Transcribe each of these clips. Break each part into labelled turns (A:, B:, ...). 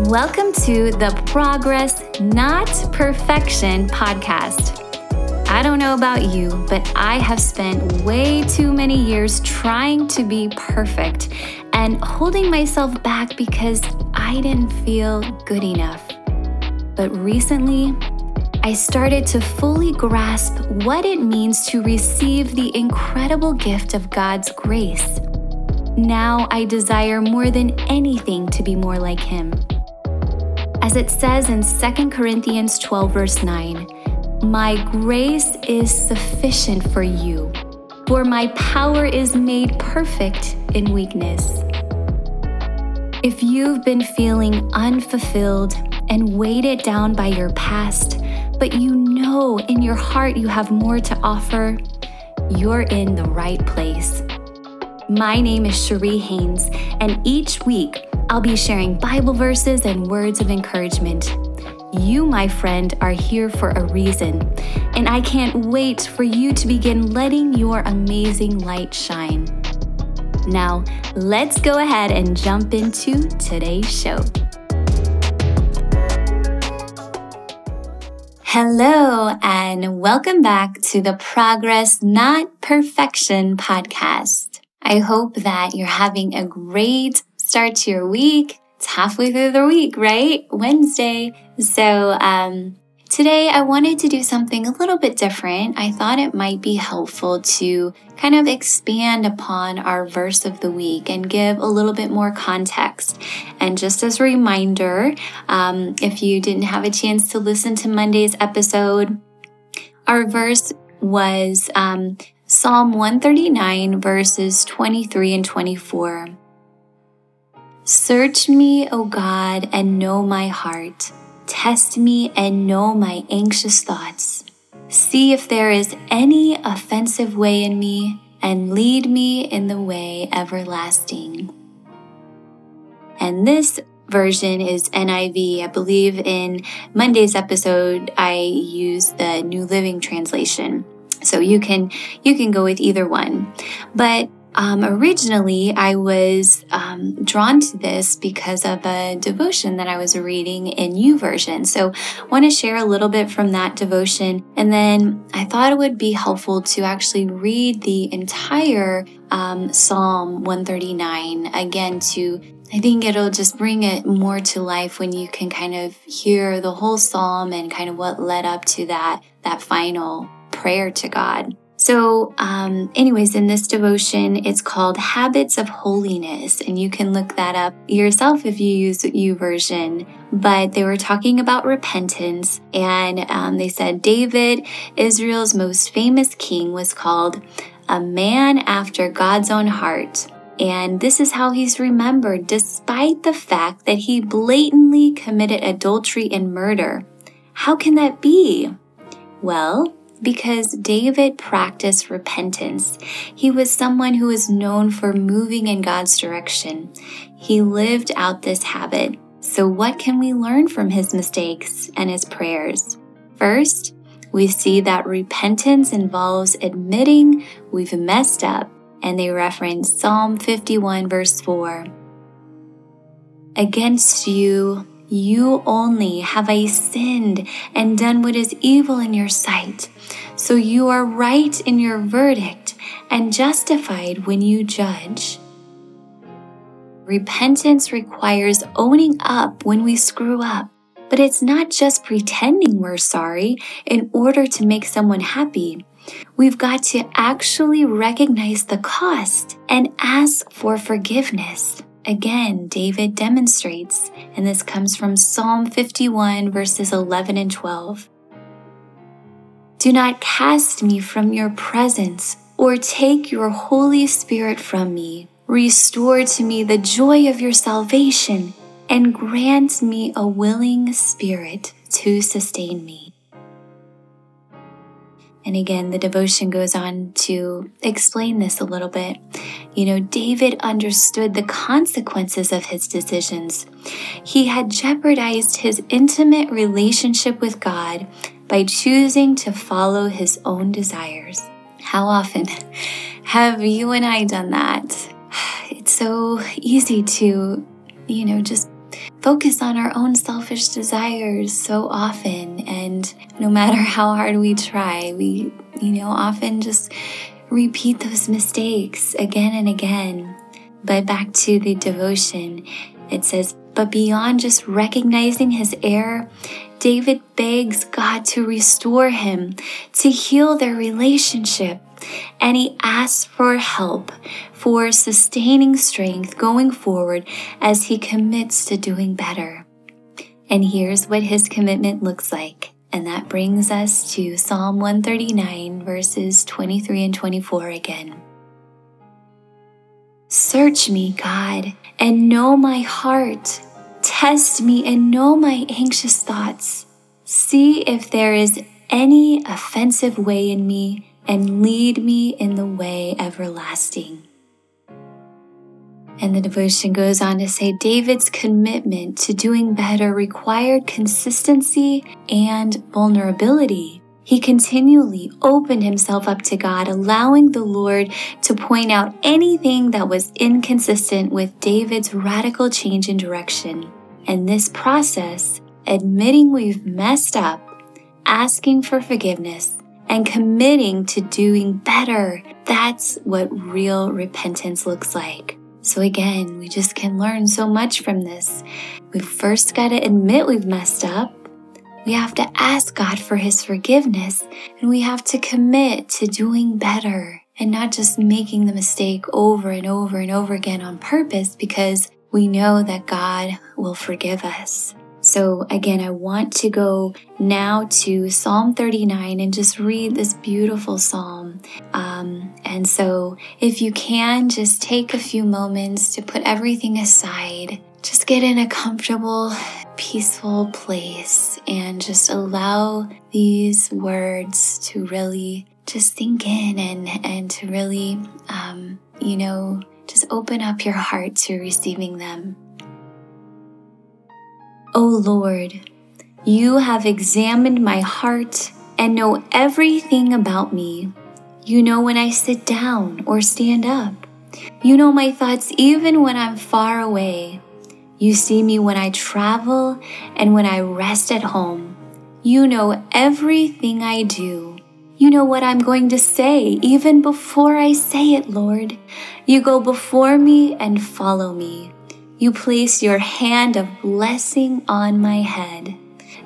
A: Welcome to the Progress Not Perfection podcast. I don't know about you, but I have spent way too many years trying to be perfect and holding myself back because I didn't feel good enough. But recently, I started to fully grasp what it means to receive the incredible gift of God's grace. Now I desire more than anything to be more like Him. As it says in 2 Corinthians 12, verse 9, My grace is sufficient for you, for my power is made perfect in weakness. If you've been feeling unfulfilled and weighted down by your past, but you know in your heart you have more to offer, you're in the right place. My name is Cherie Haynes, and each week I'll be sharing Bible verses and words of encouragement. You, my friend, are here for a reason, and I can't wait for you to begin letting your amazing light shine. Now, let's go ahead and jump into today's show. Hello, and welcome back to the Progress Not Perfection podcast. I hope that you're having a great start to your week. It's halfway through the week, right? Wednesday. So, um, Today, I wanted to do something a little bit different. I thought it might be helpful to kind of expand upon our verse of the week and give a little bit more context. And just as a reminder, um, if you didn't have a chance to listen to Monday's episode, our verse was um, Psalm 139, verses 23 and 24. Search me, O God, and know my heart. Test me and know my anxious thoughts. See if there is any offensive way in me, and lead me in the way everlasting. And this version is NIV. I believe in Monday's episode, I used the New Living Translation. So you can you can go with either one. But um, originally, I was um, drawn to this because of a devotion that I was reading in YouVersion. So, I want to share a little bit from that devotion, and then I thought it would be helpful to actually read the entire um, Psalm 139 again to I think it'll just bring it more to life when you can kind of hear the whole psalm and kind of what led up to that that final prayer to God. So, um, anyways, in this devotion, it's called Habits of Holiness, and you can look that up yourself if you use YouVersion. But they were talking about repentance, and um, they said David, Israel's most famous king, was called a man after God's own heart. And this is how he's remembered, despite the fact that he blatantly committed adultery and murder. How can that be? Well, because David practiced repentance. He was someone who was known for moving in God's direction. He lived out this habit. So, what can we learn from his mistakes and his prayers? First, we see that repentance involves admitting we've messed up, and they reference Psalm 51, verse 4. Against you, you only have I sinned and done what is evil in your sight. So you are right in your verdict and justified when you judge. Repentance requires owning up when we screw up, but it's not just pretending we're sorry in order to make someone happy. We've got to actually recognize the cost and ask for forgiveness. Again, David demonstrates, and this comes from Psalm 51, verses 11 and 12. Do not cast me from your presence or take your Holy Spirit from me. Restore to me the joy of your salvation and grant me a willing spirit to sustain me. And again, the devotion goes on to explain this a little bit. You know, David understood the consequences of his decisions. He had jeopardized his intimate relationship with God by choosing to follow his own desires. How often have you and I done that? It's so easy to, you know, just focus on our own selfish desires so often. And no matter how hard we try, we, you know, often just repeat those mistakes again and again. But back to the devotion, it says, but beyond just recognizing his error, David begs God to restore him, to heal their relationship, and he asks for help for sustaining strength going forward as he commits to doing better. And here's what his commitment looks like. And that brings us to Psalm 139, verses 23 and 24 again. Search me, God, and know my heart. Test me and know my anxious thoughts. See if there is any offensive way in me and lead me in the way everlasting. And the devotion goes on to say David's commitment to doing better required consistency and vulnerability. He continually opened himself up to God, allowing the Lord to point out anything that was inconsistent with David's radical change in direction. And this process, admitting we've messed up, asking for forgiveness, and committing to doing better. That's what real repentance looks like. So, again, we just can learn so much from this. We first got to admit we've messed up. We have to ask God for His forgiveness, and we have to commit to doing better and not just making the mistake over and over and over again on purpose because we know that God will forgive us. So, again, I want to go now to Psalm 39 and just read this beautiful psalm. Um, and so, if you can, just take a few moments to put everything aside, just get in a comfortable, peaceful place, and just allow these words to really just sink in and, and to really, um, you know, just open up your heart to receiving them. O Lord, you have examined my heart and know everything about me. You know when I sit down or stand up. You know my thoughts even when I'm far away. You see me when I travel and when I rest at home. You know everything I do. You know what I'm going to say even before I say it, Lord. You go before me and follow me. You place your hand of blessing on my head.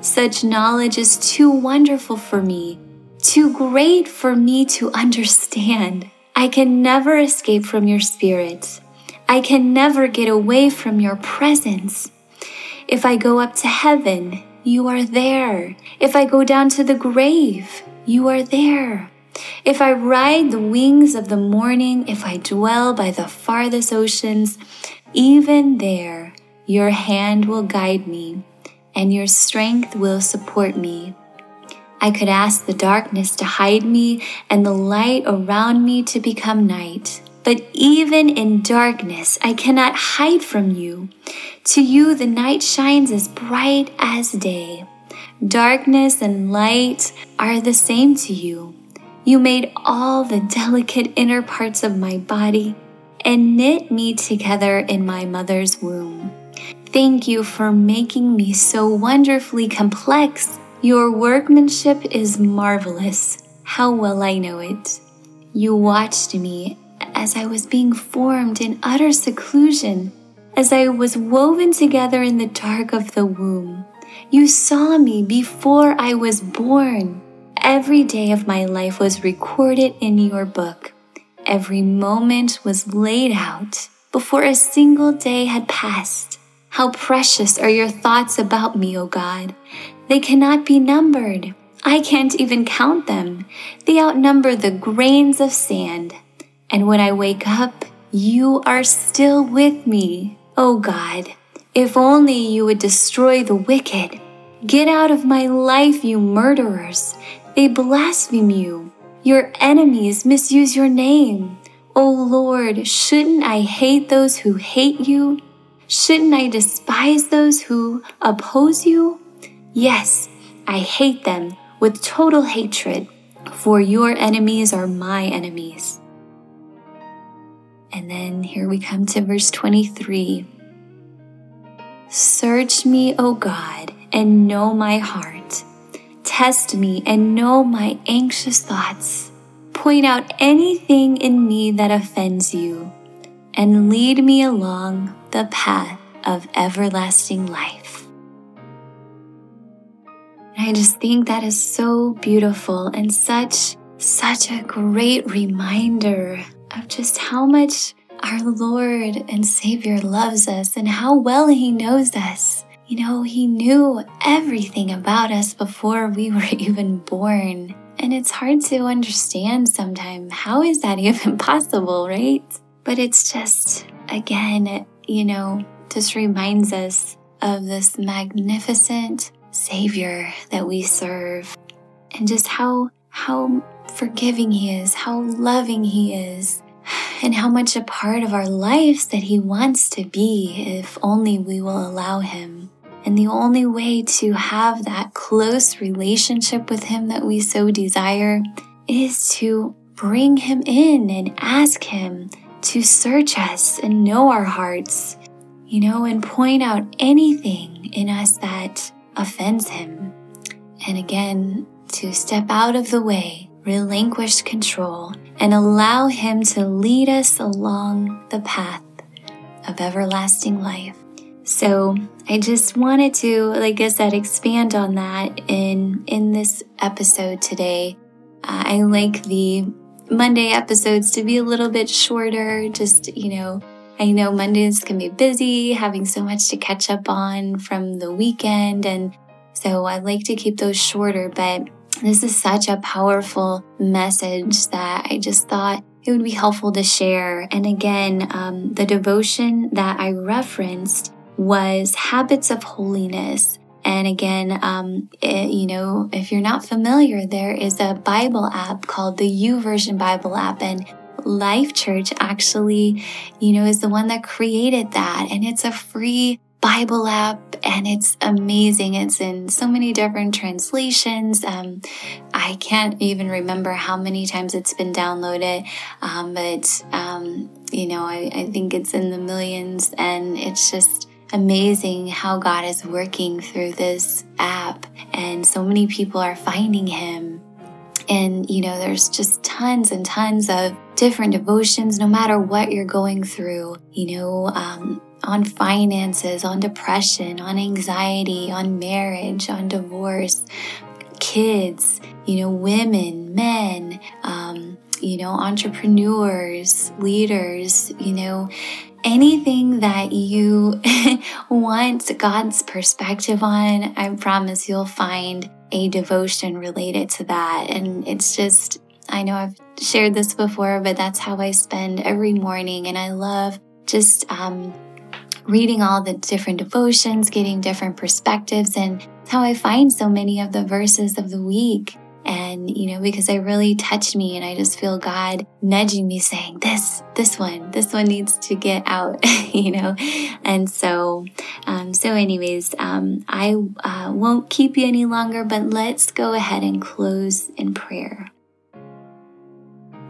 A: Such knowledge is too wonderful for me, too great for me to understand. I can never escape from your spirit. I can never get away from your presence. If I go up to heaven, you are there. If I go down to the grave, you are there. If I ride the wings of the morning, if I dwell by the farthest oceans, even there, your hand will guide me, and your strength will support me. I could ask the darkness to hide me and the light around me to become night. But even in darkness, I cannot hide from you. To you, the night shines as bright as day. Darkness and light are the same to you. You made all the delicate inner parts of my body and knit me together in my mother's womb. Thank you for making me so wonderfully complex. Your workmanship is marvelous. How well I know it. You watched me as I was being formed in utter seclusion, as I was woven together in the dark of the womb. You saw me before I was born. Every day of my life was recorded in your book. Every moment was laid out before a single day had passed. How precious are your thoughts about me, O God. They cannot be numbered. I can't even count them. They outnumber the grains of sand. And when I wake up, you are still with me. O God, if only you would destroy the wicked. Get out of my life, you murderers. They blaspheme you. Your enemies misuse your name. Oh Lord, shouldn't I hate those who hate you? Shouldn't I despise those who oppose you? Yes, I hate them with total hatred, for your enemies are my enemies. And then here we come to verse 23. Search me, O God, and know my heart. Test me and know my anxious thoughts. Point out anything in me that offends you, and lead me along the path of everlasting life. I just think that is so beautiful and such, such a great reminder of just how much our Lord and Savior loves us and how well He knows us. You know, He knew everything about us before we were even born. And it's hard to understand sometimes. How is that even possible, right? But it's just, again, you know, just reminds us of this magnificent Savior that we serve and just how, how forgiving He is, how loving He is, and how much a part of our lives that He wants to be if only we will allow Him. And the only way to have that close relationship with Him that we so desire is to bring Him in and ask Him to search us and know our hearts, you know, and point out anything in us that offends Him. And again, to step out of the way, relinquish control, and allow Him to lead us along the path of everlasting life. So I just wanted to, like I said, expand on that in in this episode today. Uh, I like the Monday episodes to be a little bit shorter. Just you know, I know Mondays can be busy, having so much to catch up on from the weekend, and so I like to keep those shorter. But this is such a powerful message that I just thought it would be helpful to share. And again, um, the devotion that I referenced was Habits of Holiness. And again, um, it, you know, if you're not familiar, there is a Bible app called the YouVersion Bible app, and Life Church actually, you know, is the one that created that, and it's a free Bible app and it's amazing. It's in so many different translations. Um, I can't even remember how many times it's been downloaded, um, but um, you know, I, I think it's in the millions, and it's just amazing how God is working through this app, and so many people are finding Him. And, you know, there's just tons and tons of different devotions, no matter what you're going through. You know, um, on finances, on depression, on anxiety, on marriage, on divorce, kids, you know, women, men, um, you know, entrepreneurs, leaders, you know, anything that you want God's perspective on, I promise you'll find a devotion related to that. And it's just, I know I've shared this before, but that's how I spend every morning. And I love just um, reading all the different devotions, getting different perspectives, and how I find so many of the verses of the week. And, you know, because they really touch me and I just feel God nudging me saying, this, this one, this one needs to get out, you know? And so, um, so anyways, um, I uh, won't keep you any longer, but let's go ahead and close in prayer.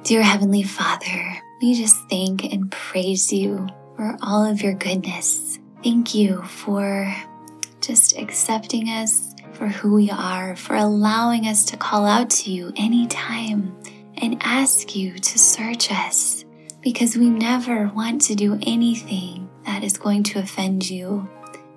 A: Dear Heavenly Father, we just thank and praise you for all of your goodness. Thank you for just accepting us for who we are, for allowing us to call out to you anytime and ask you to search us because we never want to do anything that is going to offend you.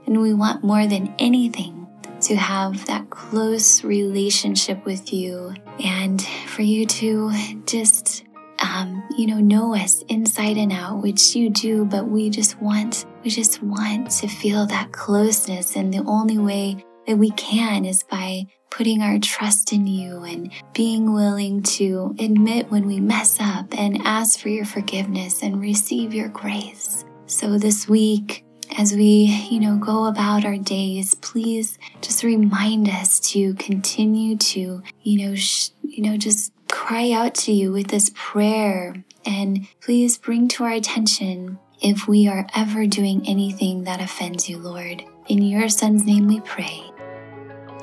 A: And we want more than anything to have that close relationship with you and for you to just um, you know, know us inside and out, which you do, but we just want, we just want to feel that closeness. And the only way that we can is by putting our trust in you and being willing to admit when we mess up and ask for your forgiveness and receive your grace. So this week, as we, you know, go about our days, please just remind us to continue to, you know, sh- you know, just cry out to you with this prayer and please bring to our attention if we are ever doing anything that offends you, Lord. In your Son's name we pray.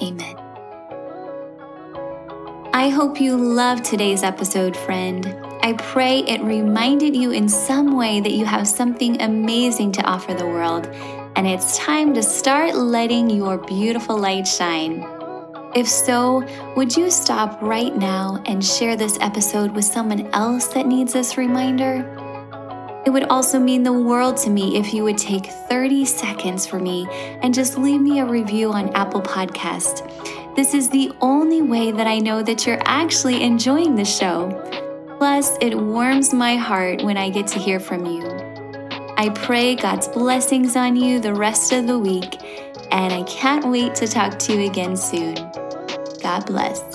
A: Amen. I hope you loved today's episode, friend. I pray it reminded you in some way that you have something amazing to offer the world and it's time to start letting your beautiful light shine. If so, would you stop right now and share this episode with someone else that needs this reminder? It would also mean the world to me if you would take 30 seconds for me and just leave me a review on Apple Podcast. This is the only way that I know that you're actually enjoying the show. Plus, it warms my heart when I get to hear from you. I pray God's blessings on you the rest of the week, and I can't wait to talk to you again soon. God bless.